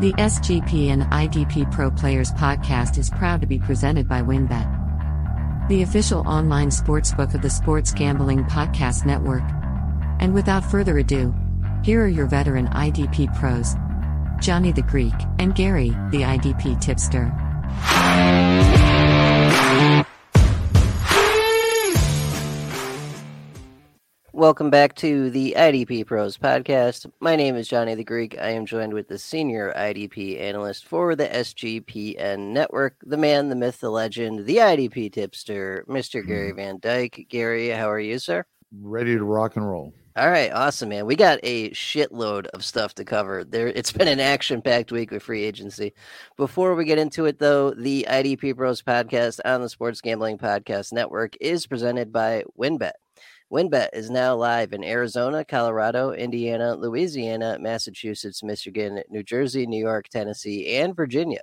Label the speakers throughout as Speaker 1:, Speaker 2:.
Speaker 1: The SGPN IDP Pro Players podcast is proud to be presented by WynnBET, the official online sportsbook of the Sports Gambling Podcast Network. And without further ado, here are your veteran IDP pros, Johnny the Greek and Gary, the IDP tipster.
Speaker 2: Welcome back to the IDP Pros podcast. My name is Johnny the Greek. I am joined with the senior IDP analyst for the SGPN network, the man, the myth, the legend, the IDP tipster, Mr. Gary mm-hmm. Van Dyke. Gary, how are you, sir?
Speaker 3: Ready to rock and roll.
Speaker 2: All right, awesome, man. We got a shitload of stuff to cover. There, it's been an action-packed week with free agency. Before we get into it, though, the IDP Pros podcast on the Sports Gambling Podcast Network is presented by WynnBET. WynnBET is now live in Arizona, Colorado, Indiana, Louisiana, Massachusetts, Michigan, New Jersey, New York, Tennessee, and Virginia.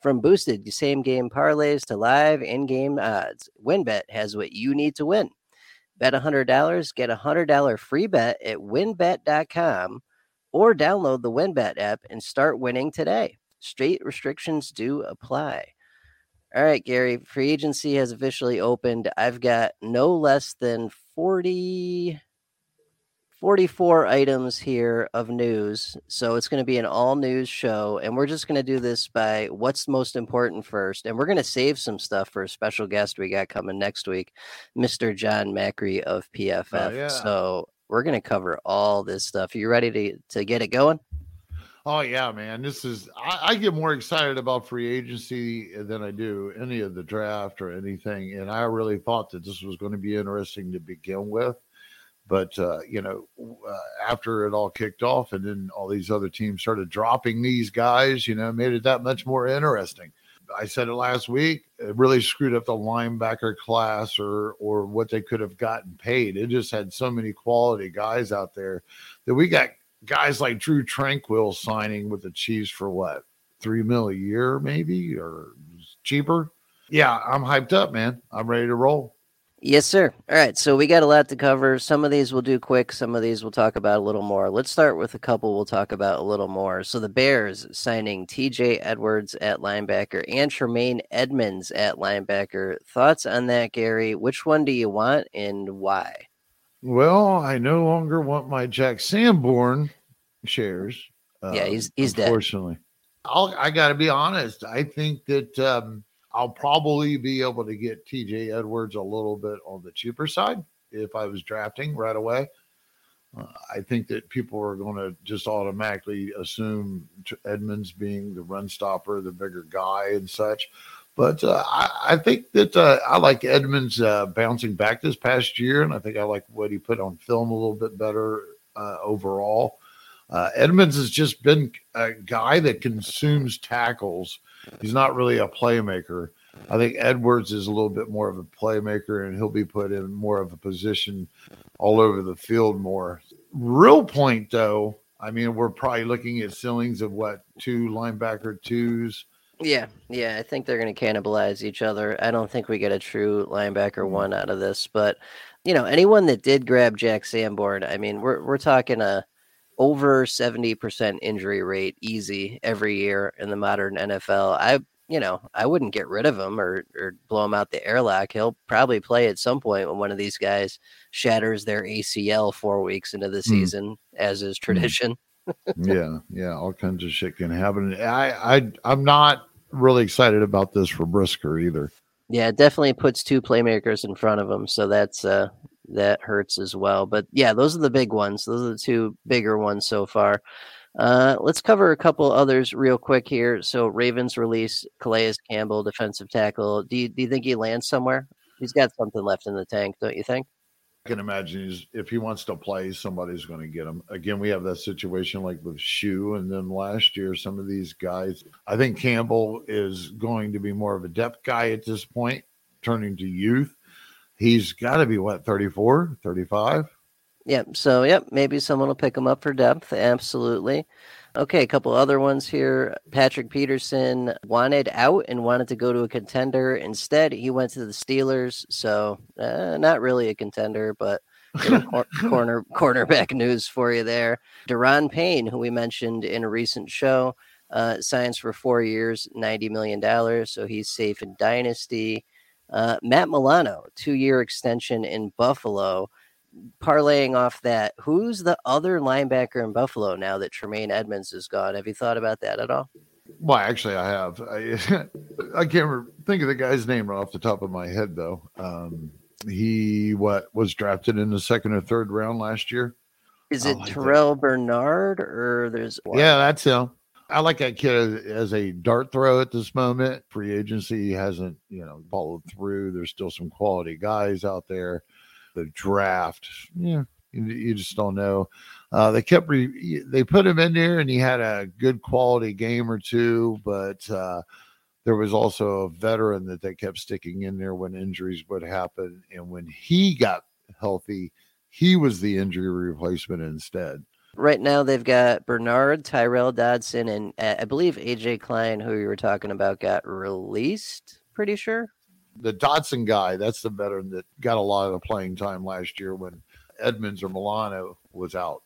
Speaker 2: From boosted same game parlays to live in game odds, WynnBET has what you need to win. Bet $100, get a $100 free bet at wynnbet.com or download the WynnBET app and start winning today. State restrictions do apply. All right, Gary, free agency has officially opened. I've got no less than 40, 44 items here of news. So it's going to be an all news show. And we're just going to do this by what's most important first. And we're going to save some stuff for a special guest we got coming next week, Mr. John Macri of PFF.
Speaker 3: Oh, yeah.
Speaker 2: So we're going to cover all this stuff. you ready to, to get it going?
Speaker 3: Oh yeah, man. This is I, I, get more excited about free agency than I do any of the draft or anything. And I really thought that this was going to be interesting to begin with. But uh, you know, uh, after it all kicked off, and then all these other teams started dropping these guys, you know, made it that much more interesting. I said it last week. It really screwed up the linebacker class, or or what they could have gotten paid. It just had so many quality guys out there that we got guys like Drue Tranquill signing with the Chiefs for what three mil a year, maybe or cheaper. Yeah, I'm hyped up, man. I'm ready to roll.
Speaker 2: Yes, sir. All right, so we got a lot to cover. Some of these we'll do quick. Some of these we'll talk about a little more. Let's start with a couple we'll talk about a little more. So the Bears signing T.J. Edwards at linebacker and Tremaine Edmunds at linebacker. Thoughts on that, Gary? Which one do you want and why?
Speaker 3: Well, I no longer want my Jack Sanborn shares.
Speaker 2: Uh, Yeah, he's he's
Speaker 3: unfortunately.
Speaker 2: dead.
Speaker 3: I'll, I got to be honest. I think that um, I'll probably be able to get TJ Edwards a little bit on the cheaper side if I was drafting right away. Uh, I think that people are going to just automatically assume Edmunds being the run stopper, the bigger guy, and such. But uh, I, I, think that uh, I like Edmunds uh, bouncing back this past year, and I think I like what he put on film a little bit better uh, overall. Uh, Edmunds has just been a guy that consumes tackles. He's not really a playmaker. I think Edwards is a little bit more of a playmaker, and he'll be put in more of a position all over the field more. Real point, though, I mean, we're probably looking at ceilings of what two linebacker twos
Speaker 2: yeah, yeah, I think they're going to cannibalize each other. I don't think we get a true linebacker
Speaker 3: Mm.
Speaker 2: one out of this, but you know, anyone that did grab Jack Sanborn, I mean, we're we're talking a over 70% injury rate easy every year in the modern NFL. I you know, I wouldn't get rid of him or or blow him out the airlock. He'll probably play at some point when one of these guys shatters their ACL 4 weeks into the
Speaker 3: Mm.
Speaker 2: season as is tradition.
Speaker 3: Yeah, yeah, all kinds of shit can happen. I, I, I'm not really excited about this for Brisker either.
Speaker 2: Yeah, it definitely puts two playmakers in front of him, so that's uh that hurts as well. But yeah, those are the big ones. Those are the two bigger ones so far. Uh, let's cover a couple others real quick here. So Ravens release Calais Campbell, defensive tackle. Do you, do you think he lands somewhere? He's got something left in the tank, don't you think?
Speaker 3: I can imagine if he wants to play, somebody's going to get him. Again, we have that situation like with Shoe, and then last year, some of these guys. I think Campbell is going to be more of a depth guy at this point, turning to youth. He's got to be what 34, 35.
Speaker 2: Yep. So, yep, maybe someone will pick him up for depth. Absolutely. Okay, a couple other ones here. Patrick Peterson wanted out and wanted to go to a contender. Instead, he went to the Steelers. So, uh, not really a contender, but cor- corner cornerback news for you there. Daron Payne, who we mentioned in a recent show, Uh, signs for four years, $90 million. So he's safe in Dynasty. Uh, Matt Milano, two year extension in Buffalo. Parlaying off that, who's the other linebacker in Buffalo now that Tremaine Edmunds is gone? Have you thought about that at all?
Speaker 3: Well, actually, I have. I, I can't think of the guy's name right off the top of my head, though. Um, he what was drafted in the second or third round last year.
Speaker 2: Is it like Terrell that. Bernard or there's
Speaker 3: one? yeah, that's him. I like that kid as a dart throw at this moment. Free agency hasn't, you know, followed through. There's still some quality guys out there. The draft, yeah, you, you just don't know. Uh, they kept re- they put him in there, and he had a good quality game or two, but uh, there was also a veteran that they kept sticking in there when injuries would happen, and when he got healthy, he was the injury replacement instead.
Speaker 2: Right now, they've got Bernard, Tyrell Dodson, and uh, I believe AJ Klein, who you were talking about, got released. Pretty sure.
Speaker 3: The Dodson guy, that's the veteran that got a lot of the playing time last year when Edmunds or Milano was out.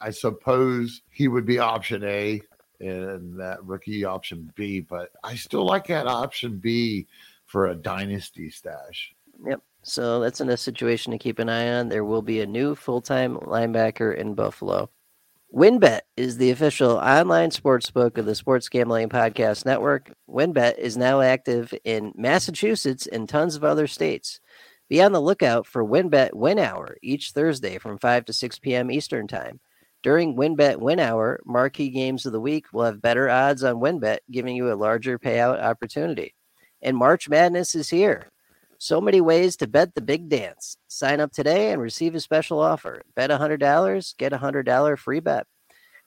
Speaker 3: I suppose he would be option A and that rookie option B, but I still like that option B for a dynasty stash.
Speaker 2: Yep. So that's in a situation to keep an eye on. There will be a new full time linebacker in Buffalo. WynnBET is the official online sportsbook of the Sports Gambling Podcast Network. WynnBET is now active in Massachusetts and tons of other states. Be on the lookout for WynnBET Win Hour each Thursday from 5 to 6 p.m. Eastern Time. During WynnBET Win Hour, marquee games of the week will have better odds on WynnBET, giving you a larger payout opportunity. And March Madness is here. So many ways to bet the big dance. Sign up today and receive a special offer. Bet $100, get a $100 free bet.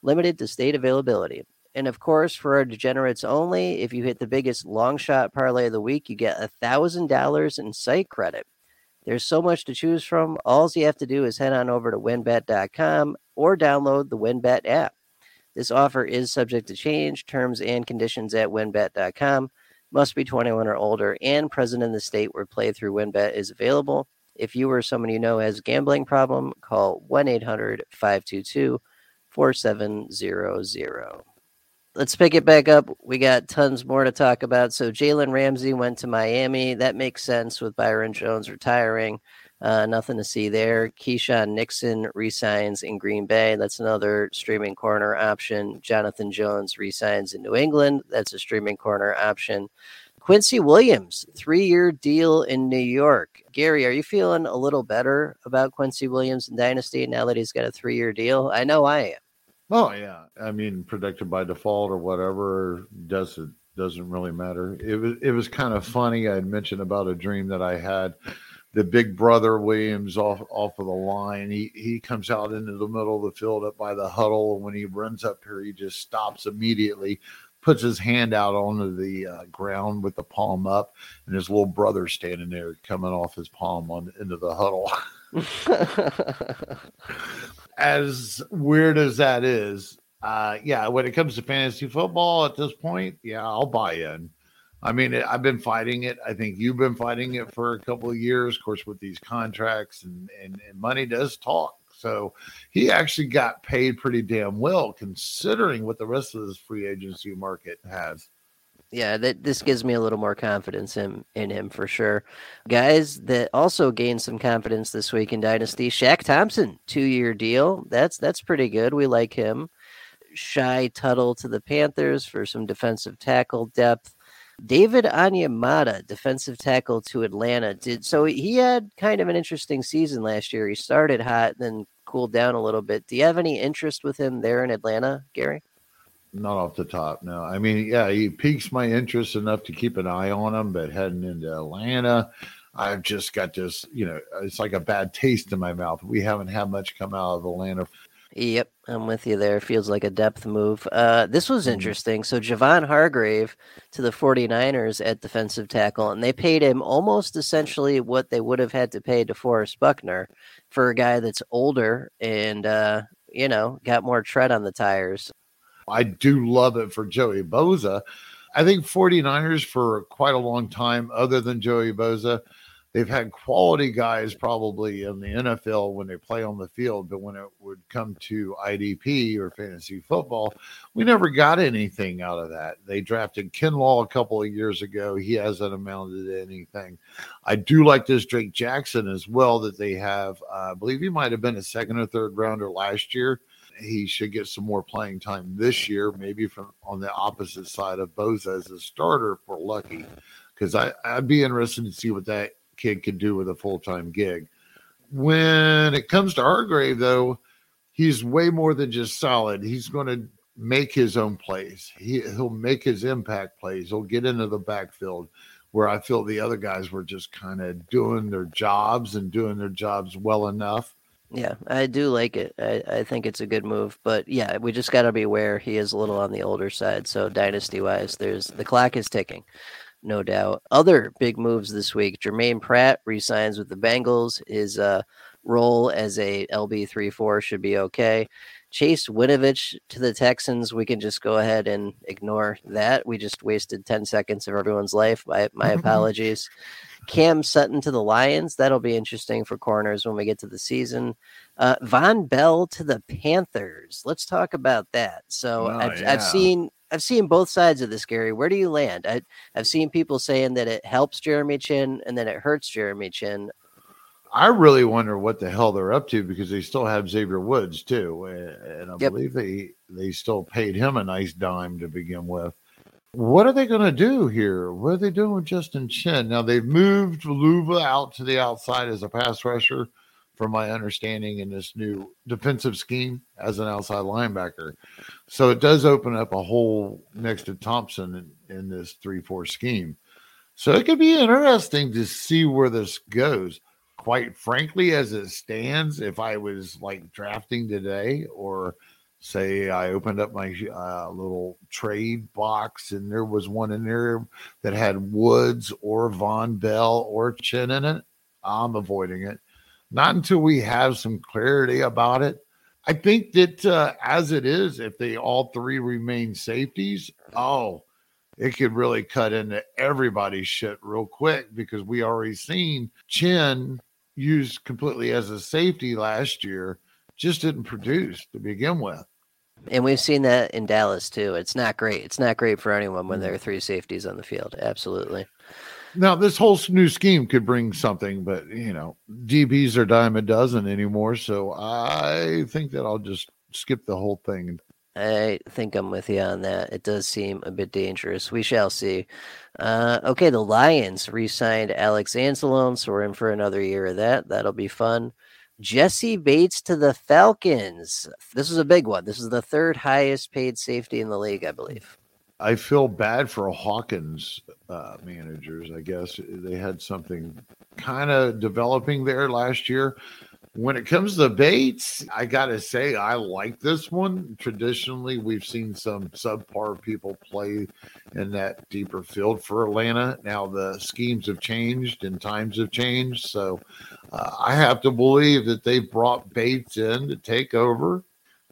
Speaker 2: Limited to state availability. And of course, for our degenerates only, if you hit the biggest long shot parlay of the week, you get $1,000 in site credit. There's so much to choose from. All you have to do is head on over to wynnbet.com or download the WynnBET app. This offer is subject to change. Terms and conditions at wynnbet.com must be 21 or older and present in the state where playthrough WynnBET is available. If you or someone you know has a gambling problem, call 1 800 522 4700. Let's pick it back up. We got tons more to talk about. So, Jalen Ramsey went to Miami. That makes sense with Byron Jones retiring. Uh, nothing to see there. Keisean Nixon resigns in Green Bay. That's another streaming corner option. Jonathan Jones resigns in New England. That's a streaming corner option. Quincy Williams, three year deal in New York. Gary, are you feeling a little better about Quincy Williams in Dynasty now that he's got a three year deal? I know I am.
Speaker 3: Oh yeah, I mean predicted by default or whatever doesn't doesn't really matter. It was it was kind of funny. I had mentioned about a dream that I had. The big brother Williams off off of the line. He he comes out into the middle of the field up by the huddle, and when he runs up here, he just stops immediately, puts his hand out onto the uh, ground with the palm up, and his little brother standing there coming off his palm on into the huddle. as weird as that is, uh, yeah, when it comes to fantasy football at this point, yeah, I'll buy in. I mean, I've been fighting it. I think you've been fighting it for a couple of years, of course, with these contracts and, and, and money does talk. So he actually got paid pretty damn well considering what the rest of this free agency market has
Speaker 2: yeah, that this gives me a little more confidence in in him for sure. Guys that also gained some confidence this week in Dynasty, Shaq Thompson, two year deal. That's that's pretty good. We like him. Shy Tuttle to the Panthers for some defensive tackle depth. David Onyemata, defensive tackle to Atlanta, did so he had kind of an interesting season last year. He started hot, then cooled down a little bit. Do you have any interest with him there in Atlanta, Gary?
Speaker 3: Not off the top, no. I mean, yeah, he piques my interest enough to keep an eye on him, but heading into Atlanta, I've just got this, you know, it's like a bad taste in my mouth. We haven't had much come out of Atlanta.
Speaker 2: Yep, I'm with you there. Feels like a depth move. Uh, this was mm-hmm. interesting. So Javon Hargrave to the 49ers at defensive tackle, and they paid him almost essentially what they would have had to pay to DeForest Buckner for a guy that's older and, uh, you know, got more tread on the tires.
Speaker 3: I do love it for Joey Bosa. I think 49ers for quite a long time, other than Joey Bosa, they've had quality guys probably in the NFL when they play on the field, but when it would come to IDP or fantasy football, we never got anything out of that. They drafted Kinlaw a couple of years ago. He hasn't amounted to anything. I do like this Drake Jackson as well that they have. Uh, I believe he might have been a second or third rounder last year. He should get some more playing time this year, maybe from on the opposite side of Bosa a starter for Lucky because I'd be interested to see what that kid could do with a full time gig. When it comes to Hargrave, though, he's way more than just solid. He's going to make his own plays. He, he'll make his impact plays. He'll get into the backfield where I feel the other guys were just kind of doing their jobs and doing their jobs well enough.
Speaker 2: Yeah, I do like it. I, I think it's a good move, but yeah, we just got to be aware he is a little on the older side. So dynasty wise, there's the clock is ticking no doubt. Other big moves this week: Jermaine Pratt resigns with the Bengals. His uh, role as a LB three four should be okay. Chase Winovich to the Texans. We can just go ahead and ignore that. We just wasted ten seconds of everyone's life. My my apologies. Cam Sutton to the Lions. That'll be interesting for corners when we get to the season. Uh, Vonn Bell to the Panthers. Let's talk about that. So oh, I've, yeah. I've seen I've seen both sides of this, Gary. Where do you land? I, I've seen people saying that it helps Jeremy Chinn and then it hurts Jeremy Chinn.
Speaker 3: I really wonder what the hell they're up to because they still have Xavier Woods too, and I yep. believe they they still paid him a nice dime to begin with. What are they going to do here? What are they doing with Justin Chinn? Now they've moved Luvu out to the outside as a pass rusher from my understanding, in this new defensive scheme as an outside linebacker. So it does open up a hole next to Thompson in, in this 3 4 scheme. So it could be interesting to see where this goes. Quite frankly, as it stands, if I was like drafting today, or say I opened up my uh, little trade box and there was one in there that had Woods or Vonn Bell or Chinn in it, I'm avoiding it not until we have some clarity about it. I think that uh, as it is, if they all three remain safeties, oh, it could really cut into everybody's shit real quick because we already seen Chinn used completely as a safety last year, just didn't produce to begin with.
Speaker 2: And we've seen that in Dallas too. It's not great. It's not great for anyone when there are three safeties on the field. Absolutely.
Speaker 3: Now, this whole new scheme could bring something, but you know, DBs are dime a dozen anymore. So I think that I'll just skip the whole thing.
Speaker 2: I think I'm with you on that. It does seem a bit dangerous. We shall see. Uh, okay, the Lions re-signed Alex Anzalone, so we're in for another year of that. That'll be fun. Jessie Bates to the Falcons. This is a big one. This is the third highest paid safety in the league, I believe.
Speaker 3: I feel bad for Hawkins uh, managers. I guess they had something kind of developing there last year. When it comes to Bates, I got to say, I like this one. Traditionally, we've seen some subpar people play in that deeper field for Atlanta. Now, the schemes have changed and times have changed. So uh, I have to believe that they brought Bates in to take over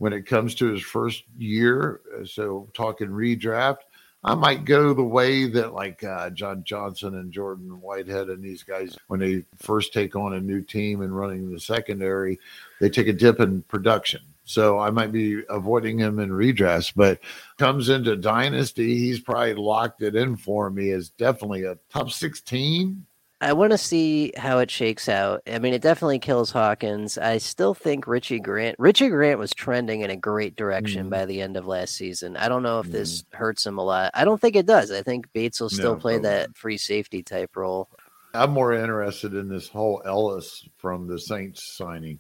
Speaker 3: when it comes to his first year. Uh, so talking redraft, I might go the way that like uh, John Johnson and Jordan Whitehead and these guys, when they first take on a new team and running the secondary, they take a dip in production. So I might be avoiding him in redrafts, but comes into dynasty, he's probably locked it in for me as definitely a top 16
Speaker 2: I want to see how it shakes out. I mean, it definitely kills Hawkins. I still think Richie Grant. Richie Grant was trending in a great direction mm. by the end of last season. I don't know if mm. this hurts him a lot. I don't think it does. I think Bates will still no, play that free safety type role.
Speaker 3: I'm more interested in this whole Ellis from the Saints signing.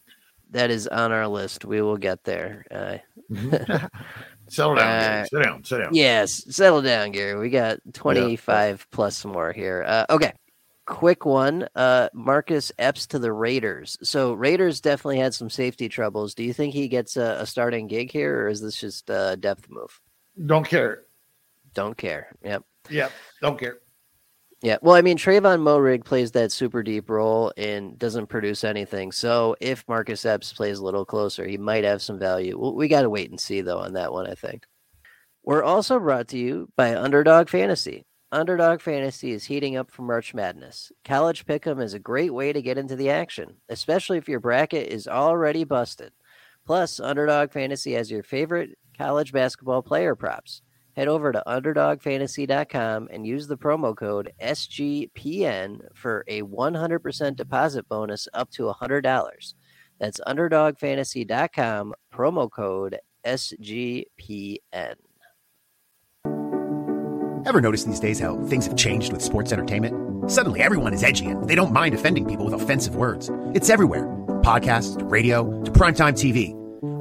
Speaker 2: That is on our list. We will get there. Uh,
Speaker 3: mm-hmm. Settle down, uh, sit down, sit down.
Speaker 2: Yes, settle down, Gary. We got 25 yeah. plus more here. Uh, okay quick one uh marcus epps to the raiders. So raiders definitely had some safety troubles. Do you think he gets a, a starting gig here or is this just a depth move?
Speaker 3: Don't care.
Speaker 2: Don't care. Yep.
Speaker 3: Yep don't care.
Speaker 2: Yeah well i mean Trevon Moehrig plays that super deep role and doesn't produce anything. So if marcus epps plays a little closer he might have some value. We, we got to wait and see though on that one i think. We're also brought to you by underdog fantasy Underdog Fantasy is heating up for March Madness. College Pick'em is a great way to get into the action, especially if your bracket is already busted. Plus, Underdog Fantasy has your favorite college basketball player props. Head over to underdogfantasy.com and use the promo code SGPN for a 100% deposit bonus up to $100. That's underdogfantasy.com, promo code SGPN.
Speaker 4: Ever notice these days how things have changed with sports entertainment? Suddenly, everyone is edgy and they don't mind offending people with offensive words. It's everywhere podcasts to radio to primetime TV.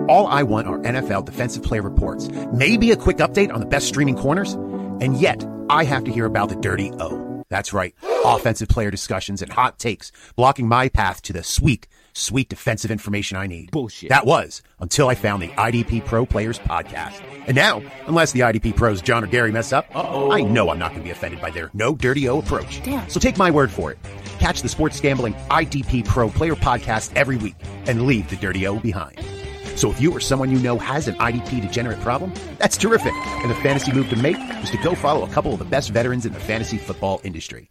Speaker 4: All I want are NFL defensive player reports, maybe a quick update on the best streaming corners, and yet I have to hear about the dirty O. That's right, offensive player discussions and hot takes blocking my path to the sweet, sweet defensive information I need.
Speaker 5: Bullshit.
Speaker 4: That was until I found the IDP Pro Players podcast. And now, unless the IDP pros John or Gary mess up, Uh-oh. I know I'm not going to be offended by their no dirty O approach.
Speaker 5: Damn.
Speaker 4: So take my word for it. Catch the Sports Gambling IDP Pro Player podcast every week and leave the dirty O behind. So if you or someone you know has an IDP degenerate problem, that's terrific. And the fantasy move to make is to go follow a couple of the best veterans in the fantasy football industry.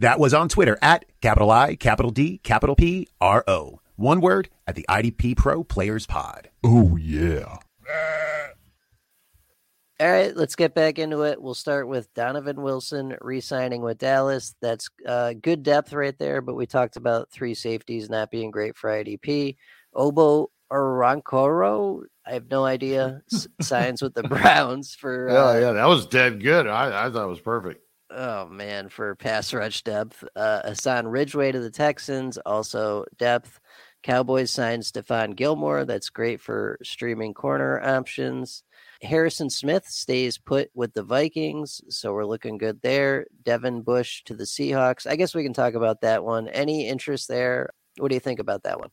Speaker 4: That was on Twitter at capital I, capital D, capital P, R O. One word at the IDP Pro Players Pod.
Speaker 5: Oh, yeah.
Speaker 2: All right, let's get back into it. We'll start with Donovan Wilson re-signing with Dallas. That's uh, good depth right there, but we talked about three safeties not being great for IDP. Ogbo Okoronkwo, I have no idea, signs with the Browns for
Speaker 3: Yeah,
Speaker 2: uh,
Speaker 3: yeah, that was dead good. I, I thought it was perfect.
Speaker 2: Oh man, for pass rush depth. Uh Hassan Ridgeway to the Texans, also depth. Cowboys signed Stephon Gilmore. That's great for streaming corner options. Harrison Smith stays put with the Vikings, so we're looking good there. Devin Bush to the Seahawks. I guess we can talk about that one. Any interest there? What do you think about that one?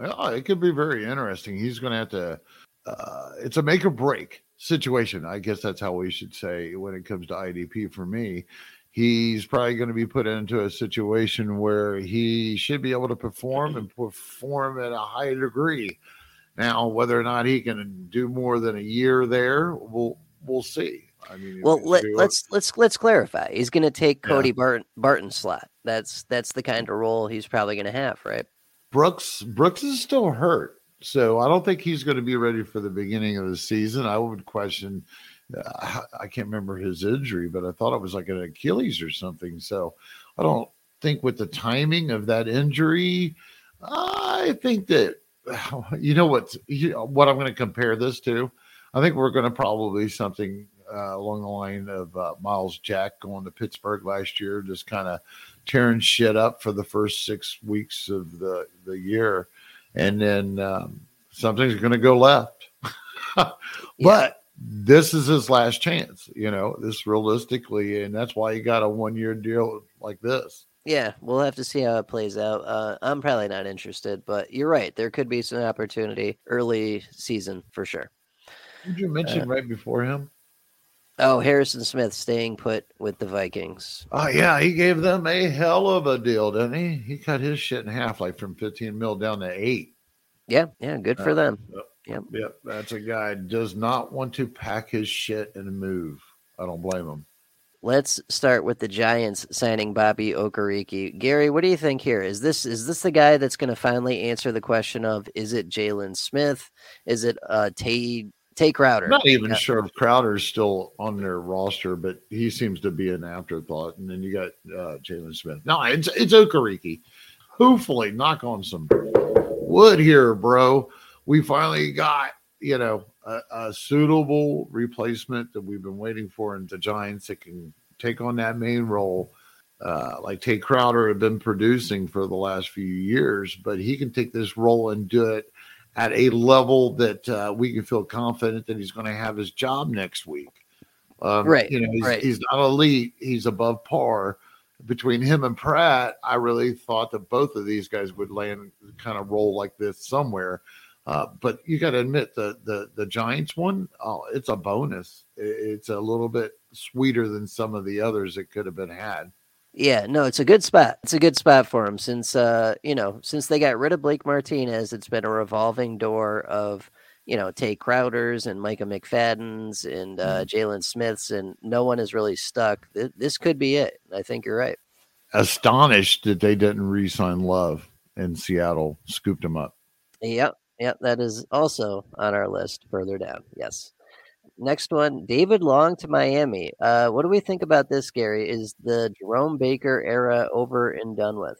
Speaker 3: Yeah, it could be very interesting. He's going to have to. Uh, it's a make or break situation. I guess that's how we should say when it comes to IDP. For me, he's probably going to be put into a situation where he should be able to perform and perform at a high degree. Now, whether or not he can do more than a year there, we'll we'll see. I mean,
Speaker 2: Well, let,
Speaker 3: he-
Speaker 2: let's let's let's clarify. He's going to take
Speaker 3: Yeah.
Speaker 2: Cody Barton Barton's slot. That's that's the kind of role he's probably going to have, right?
Speaker 3: Brooks Brooks is still hurt, so I don't think he's going to be ready for the beginning of the season. I would question. Uh, I can't remember his injury, but I thought it was like an Achilles or something. So I don't think with the timing of that injury, I think that you know what you know, what I'm going to compare this to. I think we're going to probably something uh, along the line of uh, Myles Jack going to Pittsburgh last year, just kind of tearing shit up for the first six weeks of the the year, and then um, something's going to go left. but this is his last chance, you know. This realistically, and that's why he got a one year deal like this.
Speaker 2: Yeah, we'll have to see how it plays out. Uh, I'm probably not interested, but you're right. There could be some opportunity early season for sure.
Speaker 3: Did you mention right before him?
Speaker 2: Oh, Harrison Smith staying put with the Vikings.
Speaker 3: Oh yeah, he gave them a hell of a deal, didn't he? He cut his shit in half, like from 15 mil down to eight.
Speaker 2: Yeah, yeah, good for
Speaker 3: Uh,
Speaker 2: them.
Speaker 3: yep.
Speaker 2: Yep.
Speaker 3: Yep, that's a guy does not want to pack his shit and move. I don't blame him.
Speaker 2: Let's start with the Giants signing Bobby Okereke. Gary, what do you think here? Is this is this the guy that's going to finally answer the question of is it Jaylon Smith? Is it uh Tae Tae Crowder?
Speaker 3: Not even
Speaker 2: Yeah.
Speaker 3: sure if Crowder's still on their roster, but he seems to be an afterthought. And then you got uh, Jaylon Smith. No, it's it's Okereke. Hopefully, knock on some wood here, bro. We finally got you know a, a suitable replacement that we've been waiting for in the Giants that can take on that main role. Uh, like Tae Crowder had been producing for the last few years, but he can take this role and do it at a level that uh, we can feel confident that he's going to have his job next week. Um,
Speaker 2: Right,
Speaker 3: You know, he's,
Speaker 2: right.
Speaker 3: he's not elite. He's above par. Between him and Pratt, I really thought that both of these guys would land kind of roll like this somewhere. Uh, but you got to admit the the the Giants one, oh, it's a bonus. It's a little bit sweeter than some of the others that could have been had.
Speaker 2: Yeah, no, it's a good spot. It's a good spot for him since uh, you know, since they got rid of Blake Martinez, it's been a revolving door of you know, Tae Crowders and Micah McFadden's and uh,
Speaker 3: Mm-hmm.
Speaker 2: Jaylon Smith's, and no one is really stuck. Th- This could be it. I think you're right.
Speaker 3: Astonished that they didn't re-sign Love and Seattle scooped him up.
Speaker 2: Yep. Yep. That is also on our list further down. Yes. Next one, David Long to Miami. Uh, what do we think about this, Gary? Is the Jerome Baker era over and done with?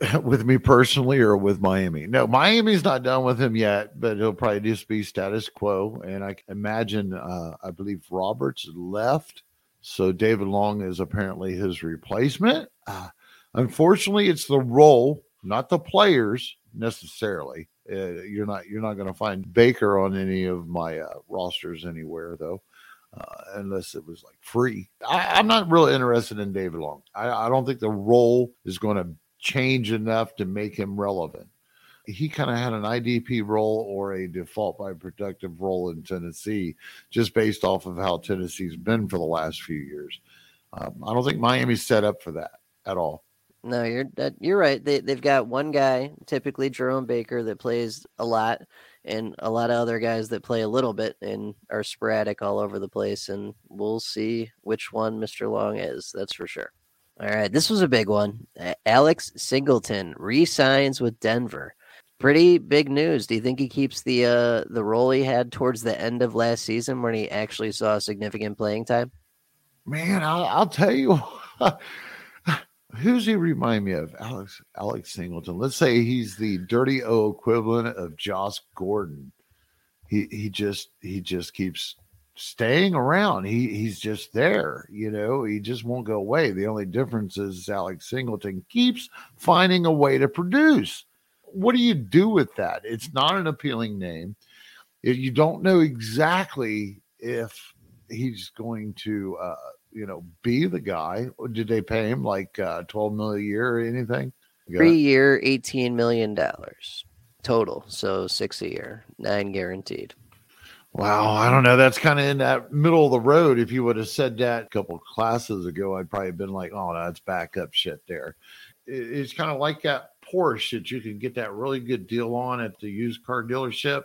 Speaker 3: with me personally or with Miami. No, Miami's not done with him yet, but he'll probably just be status quo. And I imagine, uh, I believe Roberts left. So David Long is apparently his replacement. Uh, unfortunately, it's the role, not the players necessarily. Uh, you're not you're not going to find Baker on any of my uh, rosters anywhere though, uh, unless it was like free. I, I'm not really interested in David Long. I, I don't think the role is going to change enough to make him relevant. He kind of had an IDP role or a default by productive role in Tennessee, just based off of how Tennessee's been for the last few years. Um, I don't think Miami's set up for that at all.
Speaker 2: No, you're that, you're right. They they've got one guy, typically Jerome Baker, that plays a lot, and a lot of other guys that play a little bit and are sporadic all over the place. And we'll see which one Mr. Long is. That's for sure. All right, this was a big one. Alex Singleton re-signs with Denver. Pretty big news. Do you think he keeps the uh the role he had towards the end of last season when he actually saw significant playing time?
Speaker 3: Man, I'll, I'll tell you, who's he remind me of? Alex Alex Singleton. Let's say he's the dirty O equivalent of Josh Gordon. He he just he just keeps staying around. He he's just there, you know. He just won't go away. The only difference is Alex Singleton keeps finding a way to produce. What do you do with that? It's not an appealing name. You don't know exactly if he's going to uh you know be the guy did they pay him like uh 12 million a year or anything.
Speaker 2: Three year, eighteen million dollars total. So six a year, nine guaranteed.
Speaker 3: wow i don't know that's kind of in that middle of the road if you would have said that a couple classes ago i'd probably been like oh no that's backup shit there it's kind of like that porsche that you can get that really good deal on at the used car dealership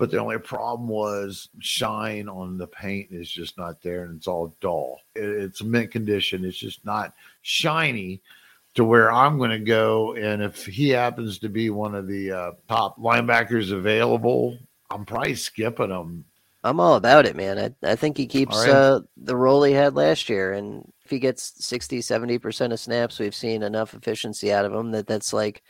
Speaker 3: but the only problem was shine on the paint is just not there and it's all dull It- it's mint condition it's just not shiny to where I'm going to go. And if he happens to be one of the uh, top linebackers available, I'm probably skipping him.
Speaker 2: I'm all about it, man. I, I think he keeps
Speaker 3: right.
Speaker 2: uh, the role he had last year. And if he gets 60, 70% of snaps, we've seen enough efficiency out of him that that's like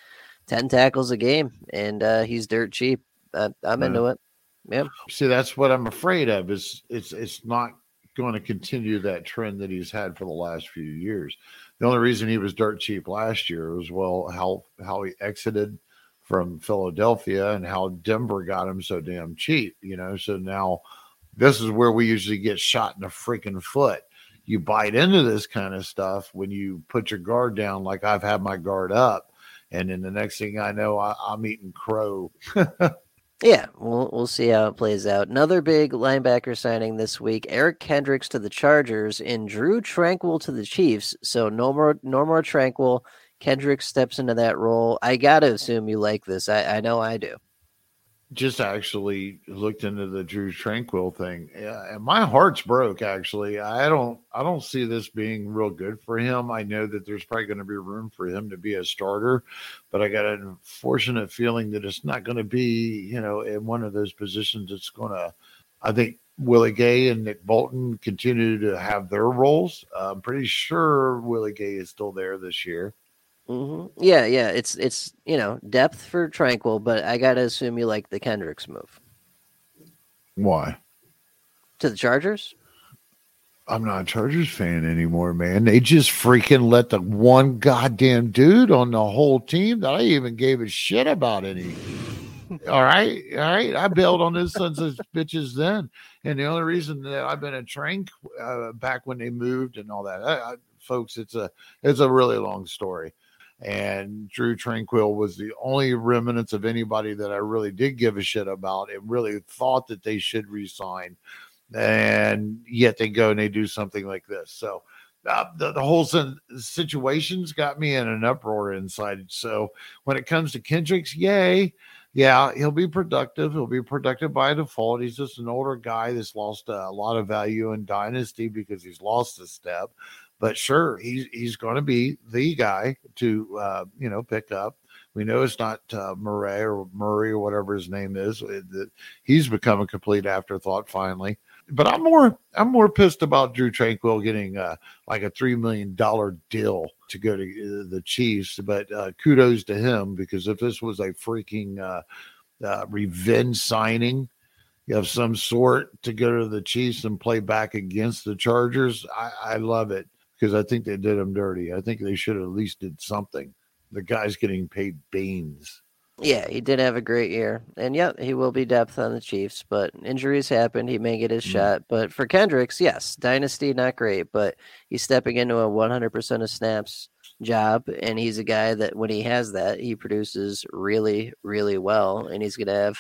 Speaker 2: 10 tackles a game. And uh, he's dirt cheap. I'm
Speaker 3: Yeah.
Speaker 2: into it. Yeah.
Speaker 3: See, that's what I'm afraid of. Is it's it's not going to continue that trend that he's had for the last few years. The only reason he was dirt cheap last year was well how how he exited from Philadelphia and how Denver got him so damn cheap. You know, so now this is where we usually get shot in the freaking foot. You bite into this kind of stuff when you put your guard down, like I've had my guard up, and then the next thing I know, I, I'm eating crow.
Speaker 2: Yeah, we'll we'll see how it plays out. Another big linebacker signing this week: Eric Kendricks to the Chargers and Drue Tranquill to the Chiefs. So no more, no more Tranquill. Kendricks steps into that role. I gotta assume you like this. I, I know I do.
Speaker 3: Just actually looked into the Drue Tranquill thing, and my heart's broke. Actually, I don't, I don't see this being real good for him. I know that there's probably going to be room for him to be a starter, but I got an unfortunate feeling that it's not going to be, you know, in one of those positions. It's going to, I think. Willie Gay and Nick Bolton continue to have their roles. I'm pretty sure Willie Gay is still there this year.
Speaker 2: Hmm Yeah, yeah. It's it's you know depth for Tranquill, but I gotta assume you like the Kendricks move
Speaker 3: Why?
Speaker 2: to the Chargers.
Speaker 3: I'm not a Chargers fan anymore, man. They just freaking let the one goddamn dude on the whole team that I even gave a shit about any. all right, all right. I bailed on those sons of bitches then, and the only reason that I've been a train uh, back when they moved and all that, I, I, folks, it's a it's a really long story. And Drue Tranquill was the only remnants of anybody that I really did give a shit about and really thought that they should resign and yet they go and they do something like this. So uh, the, the whole sin- situation's got me in an uproar inside. So when it comes to Kendricks, yay. yeah, he'll be productive. He'll be productive by default. He's just an older guy that's lost a lot of value in dynasty because he's lost a step. But sure, he's he's going to be the guy to uh, you know pick up. We know it's not uh, Murray or Murray or whatever his name is. That he's become a complete afterthought finally. But I'm more I'm more pissed about Drue Tranquill getting uh, like a three million dollar deal to go to uh, the Chiefs. But uh, kudos to him because if this was a freaking uh, uh, revenge signing of some sort to go to the Chiefs and play back against the Chargers, I, I love it because I think they did him dirty. I think they should have at least did something. The guy's getting paid beans.
Speaker 2: Yeah, he did have a great year. And yeah, he will be depth on the Chiefs, but injuries happened. He may get his mm. shot. But for Kendricks, yes, dynasty, not great, but he's stepping into a 100% of snaps job. And he's a guy that when he has that, he produces really, really well. And he's going to have,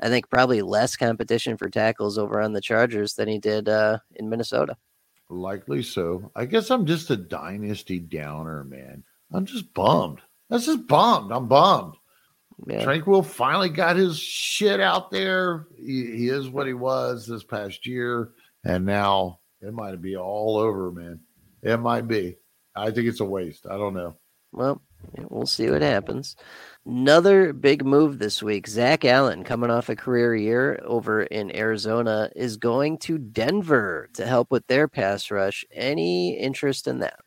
Speaker 2: I think, probably less competition for tackles over on the Chargers than he did uh, in Minnesota.
Speaker 3: Likely so. I guess I'm just a dynasty downer, man. I'm just bummed. That's just bummed. I'm bummed. Yeah. Tranquill finally got his shit out there. He, he, is what he was this past year, and now it might be all over, man. It might be. I think it's a waste. I don't know.
Speaker 2: Well, we'll see what happens. Another big move this week. Zach Allen, coming off a career year over in Arizona, is going to Denver to help with their pass rush. Any interest in that?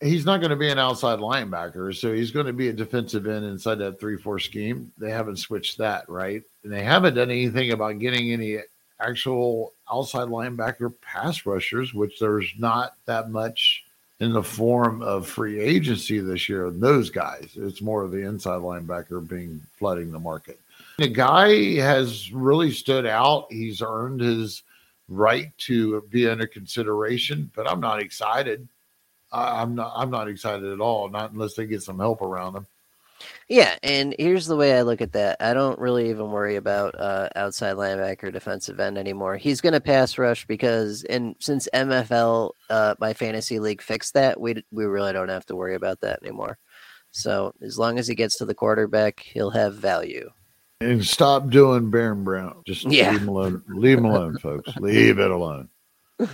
Speaker 3: He's not going to be an outside linebacker, so he's going to be a defensive end inside that three-four scheme. They haven't switched that, right? And they haven't done anything about getting any actual outside linebacker pass rushers, which there's not that much in the form of free agency this year. Those guys, it's more of the inside linebacker being flooding the market. The guy has really stood out. He's earned his right to be under consideration, but I'm not excited. I'm not. I'm not excited at all. Not unless they get some help around him.
Speaker 2: Yeah, and here's the way I look at that. I don't really even worry about uh, outside linebacker, defensive end anymore. He's going to pass rush because, and since MFL, uh, my fantasy league fixed that, we we really don't have to worry about that anymore. So as long as he gets to the quarterback, he'll have value.
Speaker 3: And stop doing Baron Brown. Just yeah. leave him alone. Leave him alone, folks. Leave it alone.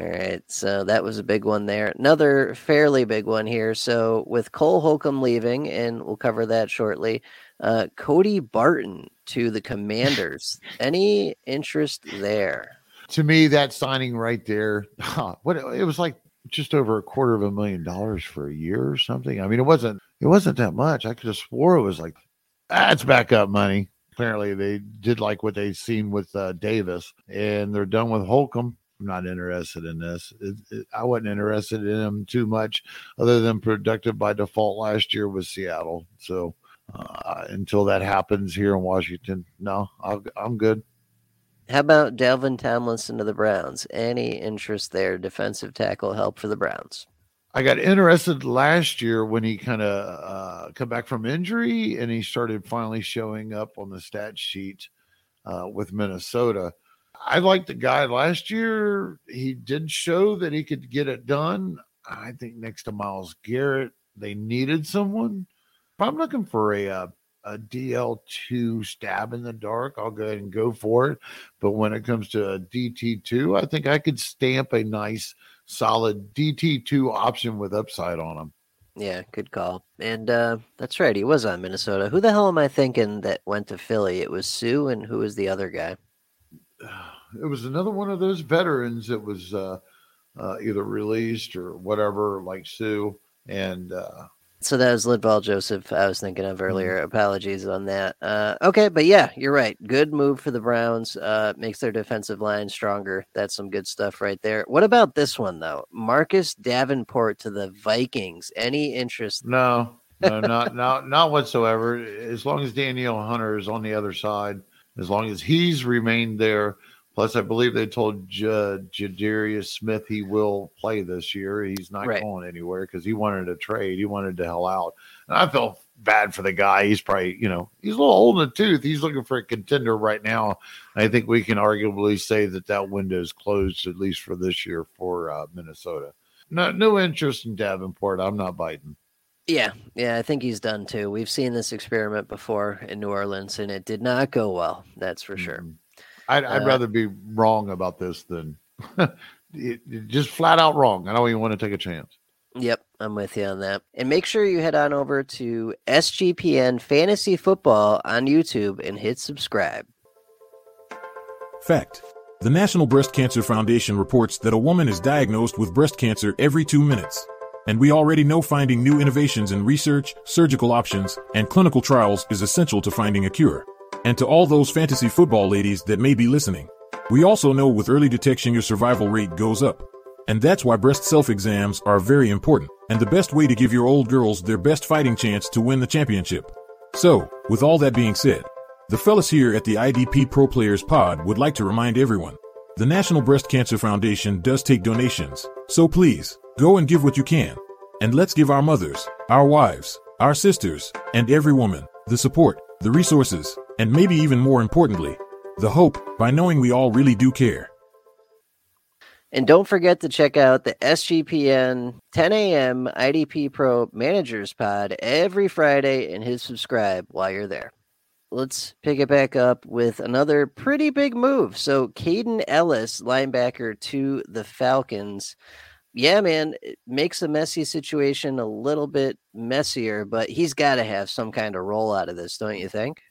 Speaker 2: All right, so that was a big one there. Another fairly big one here. So with Cole Holcomb leaving, and we'll cover that shortly. Uh, Cody Barton to the Commanders. Any interest there?
Speaker 3: To me, that signing right there, huh, what it was like just over a quarter of a million dollars for a year or something. I mean, it wasn't it wasn't that much. I could have swore it was like that's backup money. Apparently, they did like what they seen with uh, Davis, and they're done with Holcomb I'm not interested in this. It, it, I wasn't interested in him too much, other than productive by default last year with Seattle. So uh, until that happens here in Washington, no, i am good.
Speaker 2: How about Dalvin Tomlinson to the Browns? Any interest there? Defensive tackle help for the Browns.
Speaker 3: I got interested last year when he kind of uh, come back from injury and he started finally showing up on the stat sheet uh, with Minnesota. I liked the guy last year. He did show that he could get it done. I think next to Myles Garrett, they needed someone. If I'm looking for a, a, a DL2 stab in the dark, I'll go ahead and go for it. But when it comes to a DT2, I think I could stamp a nice, solid DT2 option with upside on him.
Speaker 2: Yeah, good call. And uh, that's right. He was on Minnesota. Who the hell am I thinking that went to Philly? It was Suh, and who was the other guy?
Speaker 3: It was another one of those veterans that was uh, uh, either released or whatever, like Suh. And uh,
Speaker 2: so that was Linval Joseph I was thinking of mm-hmm. earlier. Mm-hmm. Apologies on that. Uh, okay, but yeah, you're right. Good move for the Browns. Uh, makes their defensive line stronger. That's some good stuff right there. What about this one though? Marcus Davenport to the Vikings. Any interest?
Speaker 3: No, no, not not not whatsoever. As long as Danielle Hunter is on the other side, as long as he's remained there, Plus, I believe they told J- Za'Darius Smith he will play this year. He's not right. going anywhere because he wanted a trade. He wanted to hell out. And I felt bad for the guy. He's probably, you know, he's a little old in the tooth. He's looking for a contender right now. I think we can arguably say that that window is closed, at least for this year for uh, Minnesota. No, no interest in Davenport. I'm not biting.
Speaker 2: Yeah, yeah, I think he's done too. We've seen this experiment before in New Orleans, and it did not go well. That's for sure.
Speaker 3: I'd, I'd
Speaker 2: Uh,
Speaker 3: rather be wrong about this than it- it just flat out wrong. I don't even want to take a chance.
Speaker 2: Yep, I'm with you on that. And make sure you head on over to SGPN Fantasy Football on YouTube and hit subscribe.
Speaker 5: Fact. The National Breast Cancer Foundation reports that a woman is diagnosed with breast cancer every two minutes. And we already know finding new innovations in research, surgical options, and clinical trials is essential to finding a cure. And to all those fantasy football ladies that may be listening, we also know with early detection your survival rate goes up. And that's why breast self exams are very important, and the best way to give your old girls their best fighting chance to win the championship. So, with all that being said, the fellas here at the IDP Pro Players Pod would like to remind everyone the National Breast Cancer Foundation does take donations, so please go and give what you can. And let's give our mothers, our wives, our sisters, and every woman the support, the resources, and maybe even more importantly, the hope by knowing we all really do care.
Speaker 2: And don't forget to check out the SGPN 10 a.m. IDP Pro Managers Pod every Friday and hit subscribe while you're there. Let's pick it back up with another pretty big move. So, Kaden Ellis, linebacker to the Falcons. Yeah, man, it makes a messy situation a little bit messier, but he's got to have some kind of roll out of this, don't you think?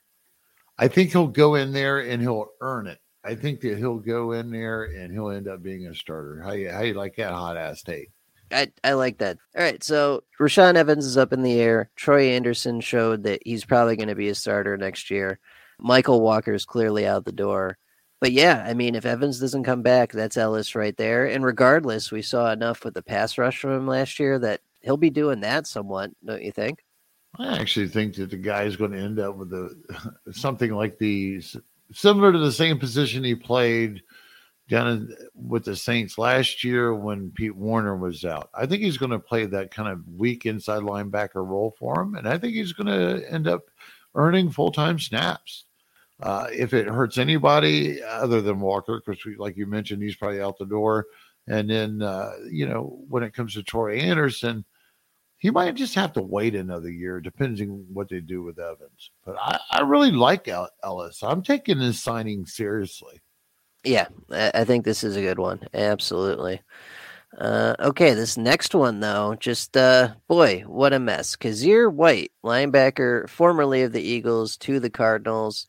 Speaker 3: I think he'll go in there and he'll earn it. I think that he'll go in there and he'll end up being a starter. How you how you like that hot ass take?
Speaker 2: I, I like that. All right, so Rashaan Evans is up in the air. Troy Andersen showed that he's probably going to be a starter next year. Mykal Walker is clearly out the door. But yeah, I mean, if Evans doesn't come back, that's Ellis right there. And regardless, we saw enough with the pass rush from him last year that he'll be doing that somewhat, don't you think?
Speaker 3: I actually think that the guy is going to end up with a something like the similar to the same position he played down in, with the Saints last year when Pete Werner was out. I think he's going to play that kind of weak inside linebacker role for him, and I think he's going to end up earning full time snaps. Uh, if it hurts anybody other than Walker, because like you mentioned, he's probably out the door. And then uh, you know when it comes to Troy Andersen, he might just have to wait another year, depending what they do with Evans. But I, I really like Ellis. I'm taking his signing seriously.
Speaker 2: Yeah, I I think this is a good one. Absolutely. Uh, okay, this next one though, just uh, boy, what a mess. Kyzir White, linebacker, formerly of the Eagles to the Cardinals.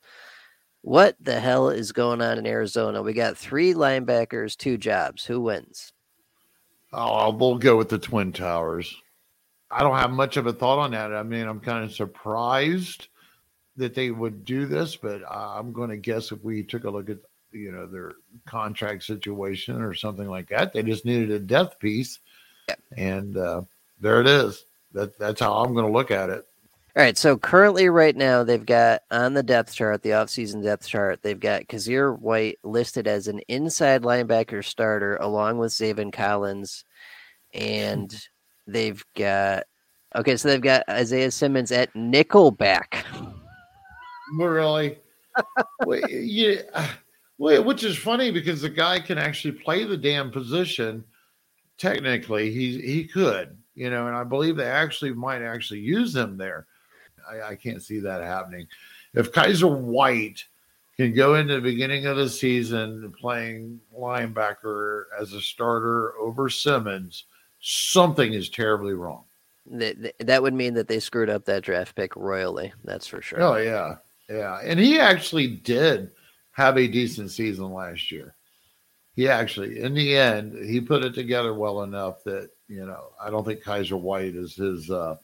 Speaker 2: What the hell is going on in Arizona? We got three linebackers, two jobs. Who wins?
Speaker 3: Oh, we'll go with the Twin Towers. I don't have much of a thought on that. I mean, I'm kind of surprised that they would do this, but I'm going to guess if we took a look at you know their contract situation or something like that, they just needed a death piece, and uh, there it is. That that's how I'm going to look at it.
Speaker 2: All right, so currently, right now, they've got on the depth chart, the offseason depth chart, they've got Kyzir White listed as an inside linebacker starter along with Zaven Collins. And they've got, okay, so they've got Isaiah Simmons at nickelback.
Speaker 3: Really? Yeah. Which is funny because the guy can actually play the damn position. Technically, he he could, you know, and I believe they actually might actually use him there. I, I can't see that happening. If Kyzir White can go into the beginning of the season playing linebacker as a starter over Simmons, something is terribly wrong.
Speaker 2: That, that would mean that they screwed up that draft pick royally. That's for sure.
Speaker 3: Oh yeah, yeah, and he actually did have a decent season last year. He actually, in the end, he put it together well enough that you know I don't think Kyzir White is his uh,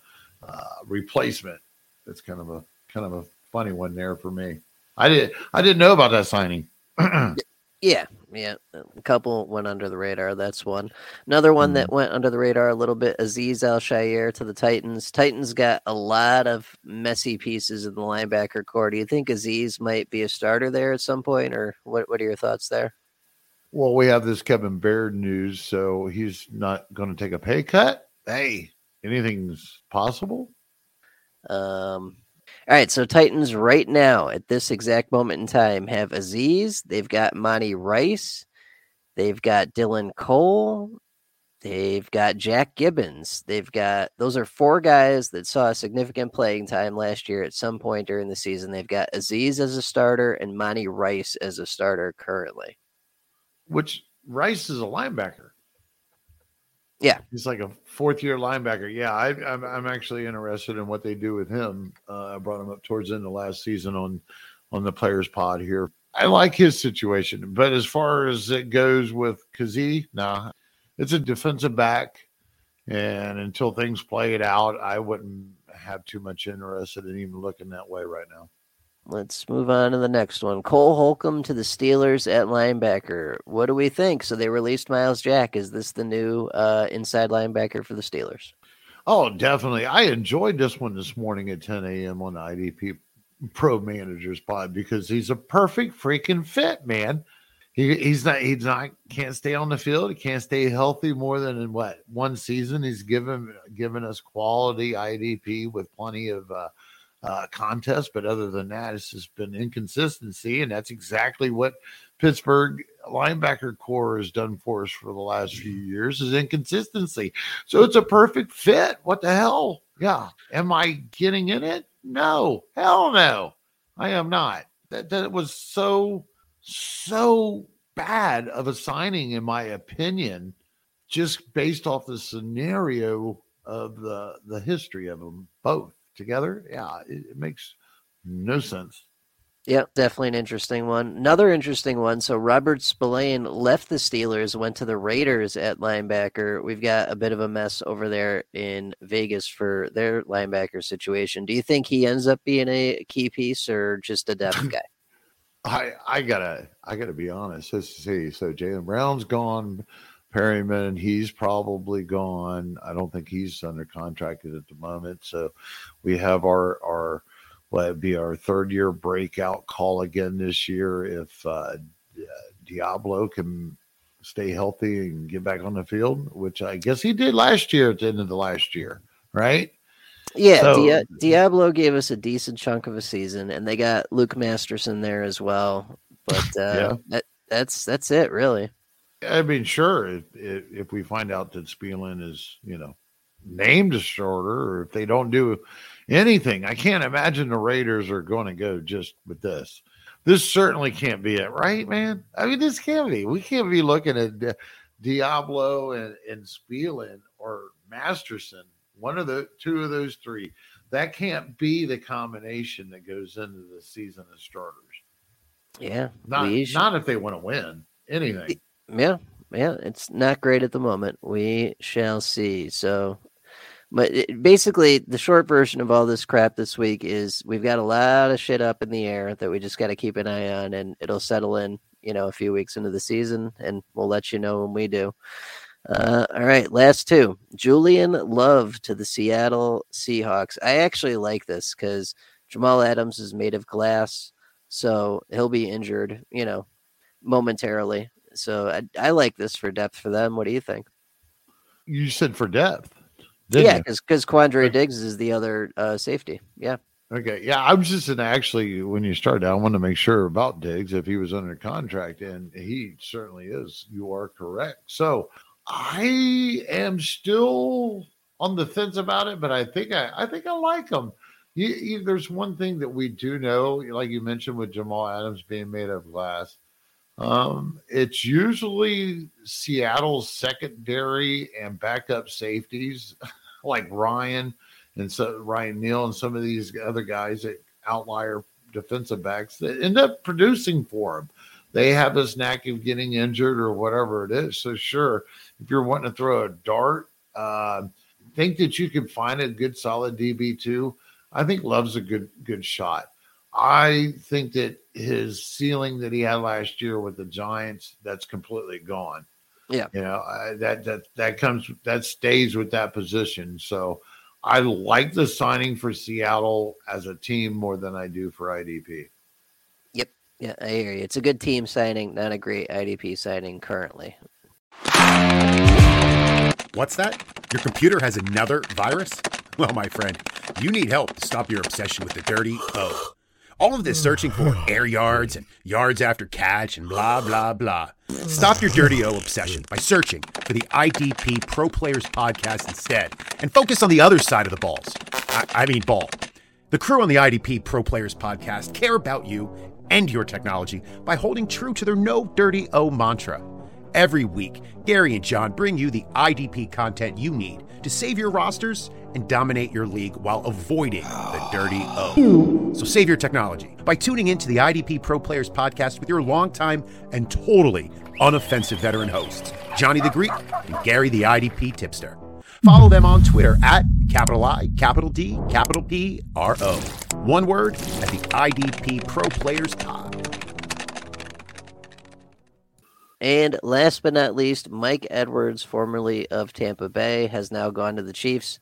Speaker 3: uh, replacement. It's kind of a kind of a funny one there for me. I did I didn't know about that signing.
Speaker 2: Yeah, yeah. A couple went under the radar. That's one. Another one that mm-hmm. went under the radar a little bit. Azeez Al-Shaair to the Titans. Titans got a lot of messy pieces in the linebacker core. Do you think Azeez might be a starter there at some point, or what? What are your thoughts there?
Speaker 3: Well, we have this Kevin Byard news, so he's not going to take a pay cut. Hey, anything's possible.
Speaker 2: Um, all right, so Titans right now at this exact moment in time have Azeez. They've got Monty Rice. They've got Dylan Cole. They've got Jack Gibbens. They've got those are four guys that saw significant playing time last year at some point during the season. They've got Azeez as a starter and Monty Rice as a starter currently.
Speaker 3: Which Rice is a linebacker.
Speaker 2: Yeah,
Speaker 3: he's like a fourth year linebacker. Yeah, I, am I'm, I'm actually interested in what they do with him. Uh, I brought him up towards the end of last season on on the players pod here. I like his situation, but as far as it goes with Kazee, nah, it's a defensive back, and until things play it out, I wouldn't have too much interest in even looking that way right now.
Speaker 2: Let's move on to the next one. Cole Holcomb to the Steelers at linebacker. What do we think? So they released Myles Jack. Is this the new uh, inside linebacker for the Steelers?
Speaker 3: Oh, definitely. I enjoyed this one this morning at 10 a.m. on IDP Pro Managers Pod because he's a perfect freaking fit, man. He, he's not he's not can't stay on the field. He can't stay healthy more than in what one season. He's given given us quality IDP with plenty of uh, uh, contests, but other than that, it's just been inconsistency, and that's exactly what Pittsburgh linebacker core has done for us for the last few years is inconsistency. So it's a perfect fit. What the hell? Yeah. Am I getting in it? No. Hell no. I am not. That that was so so bad of a signing, in my opinion, just based off the scenario of the the history of them both together. Yeah, it, it makes no sense.
Speaker 2: Yep, definitely an interesting one. Another interesting one. So Robert Spillane left the Steelers, went to the Raiders at linebacker. We've got a bit of a mess over there in Vegas for their linebacker situation. Do you think he ends up being a key piece or just a depth guy?
Speaker 3: I I gotta I gotta be honest. Let's see. So Jayon Brown's gone. Perryman, he's probably gone. I don't think he's under contract at the moment. So we have our our well, be our third year breakout call again this year if uh, Deablo can stay healthy and get back on the field, which I guess he did last year at the end of the last year, right?
Speaker 2: Yeah, so, Di- Deablo gave us a decent chunk of a season, and they got Luke Masterson there as well. But uh, yeah. that, that's that's it, really.
Speaker 3: I mean, sure, if, if we find out that Spillane is, you know, name disorder, or if they don't do anything, I can't imagine the Raiders are going to go just with this. This certainly can't be it, right, man? I mean, this can't be. We can't be looking at Di- Deablo and, and Spillane or Masterson, one of the two of those three. That can't be the combination that goes into the season of starters.
Speaker 2: Yeah,
Speaker 3: not not if they want to win anything.
Speaker 2: Yeah, yeah, it's not great at the moment. We shall see. So, but it, basically, the short version of all this crap this week is we've got a lot of shit up in the air that we just got to keep an eye on, and it'll settle in, you know, a few weeks into the season, and we'll let you know when we do. Uh, all right, last two. Julian Love to the Seattle Seahawks. I actually like this because Jamal Adams is made of glass, so he'll be injured, you know, momentarily. So I, I like this for depth for them. What do you think?
Speaker 3: You said for depth.
Speaker 2: Yeah, because because Quandre Diggs is the other uh, safety. Yeah.
Speaker 3: Okay. Yeah, I was just in actually when you started, I wanted to make sure about Diggs if he was under contract, and he certainly is. You are correct. So I am still on the fence about it, but I think I, I think I like him. You, you, there's one thing that we do know, like you mentioned with Jamal Adams being made of glass. Um, it's usually Seattle's secondary and backup safeties, like Ryan and so Ryan Neal and some of these other guys that outlier defensive backs that end up producing for them. They have this knack of getting injured or whatever it is. So sure, if you're wanting to throw a dart, uh, think that you can find a good solid DB too. I think Love's a good good shot. I think that his ceiling that he had last year with the Giants, that's completely gone.
Speaker 2: Yeah,
Speaker 3: you know I, that that that comes that stays with that position. So I like the signing for Seattle as a team more than I do for IDP.
Speaker 2: Yep, yeah, I hear you. It's a good team signing, not a great IDP signing currently.
Speaker 4: What's that? Your computer has another virus? Well, my friend, you need help to stop your obsession with the dirty O. All of this searching for air yards and yards after catch and blah, blah, blah. Stop your dirty O obsession by searching for the IDP Pro Players podcast instead and focus on the other side of the balls. I, I mean, ball. The crew on the IDP Pro Players podcast care about you and your technology by holding true to their no dirty O mantra. Every week, Gary and John bring you the IDP content you need to save your rosters and dominate your league while avoiding the dirty O. So save your technology by tuning into the IDP Pro Players podcast with your longtime and totally unoffensive veteran hosts, Johnny the Greek and Gary the IDP Tipster. Follow them on Twitter at capital I, capital D, capital P, R O. One word at the IDP Pro Players Pod.
Speaker 2: And last but not least, Mike Edwards, formerly of Tampa Bay, has now gone to the Chiefs.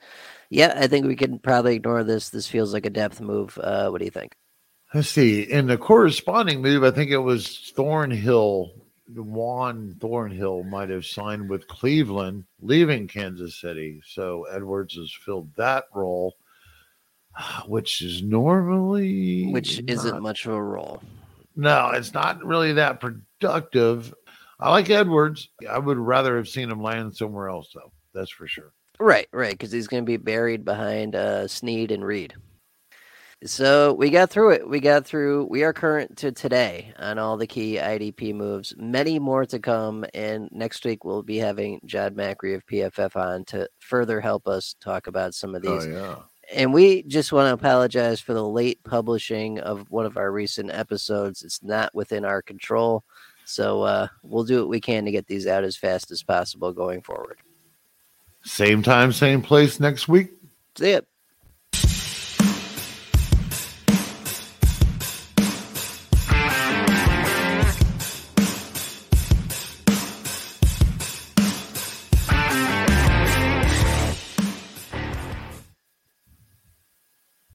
Speaker 2: Yeah, I think we can probably ignore this. This feels like a depth move. Uh, what do you think?
Speaker 3: Let's see. In the corresponding move, I think it was Thornhill. Juan Thornhill might have signed with Cleveland, leaving Kansas City. So Edwards has filled that role, which is normally
Speaker 2: Which
Speaker 3: not-
Speaker 2: isn't much of a role.
Speaker 3: No, it's not really that productive. I like Edwards. I would rather have seen him land somewhere else, though. That's for sure.
Speaker 2: Right, right, because he's going to be buried behind uh, Sneed and Reid. So we got through it. We got through. We are current to today on all the key IDP moves. Many more to come, and next week we'll be having John Macri of PFF on to further help us talk about some of these.
Speaker 3: Oh yeah.
Speaker 2: And we just want to apologize for the late publishing of one of our recent episodes. It's not within our control. So uh, we'll do what we can to get these out as fast as possible going forward.
Speaker 3: Same time, same place next week.
Speaker 2: See ya.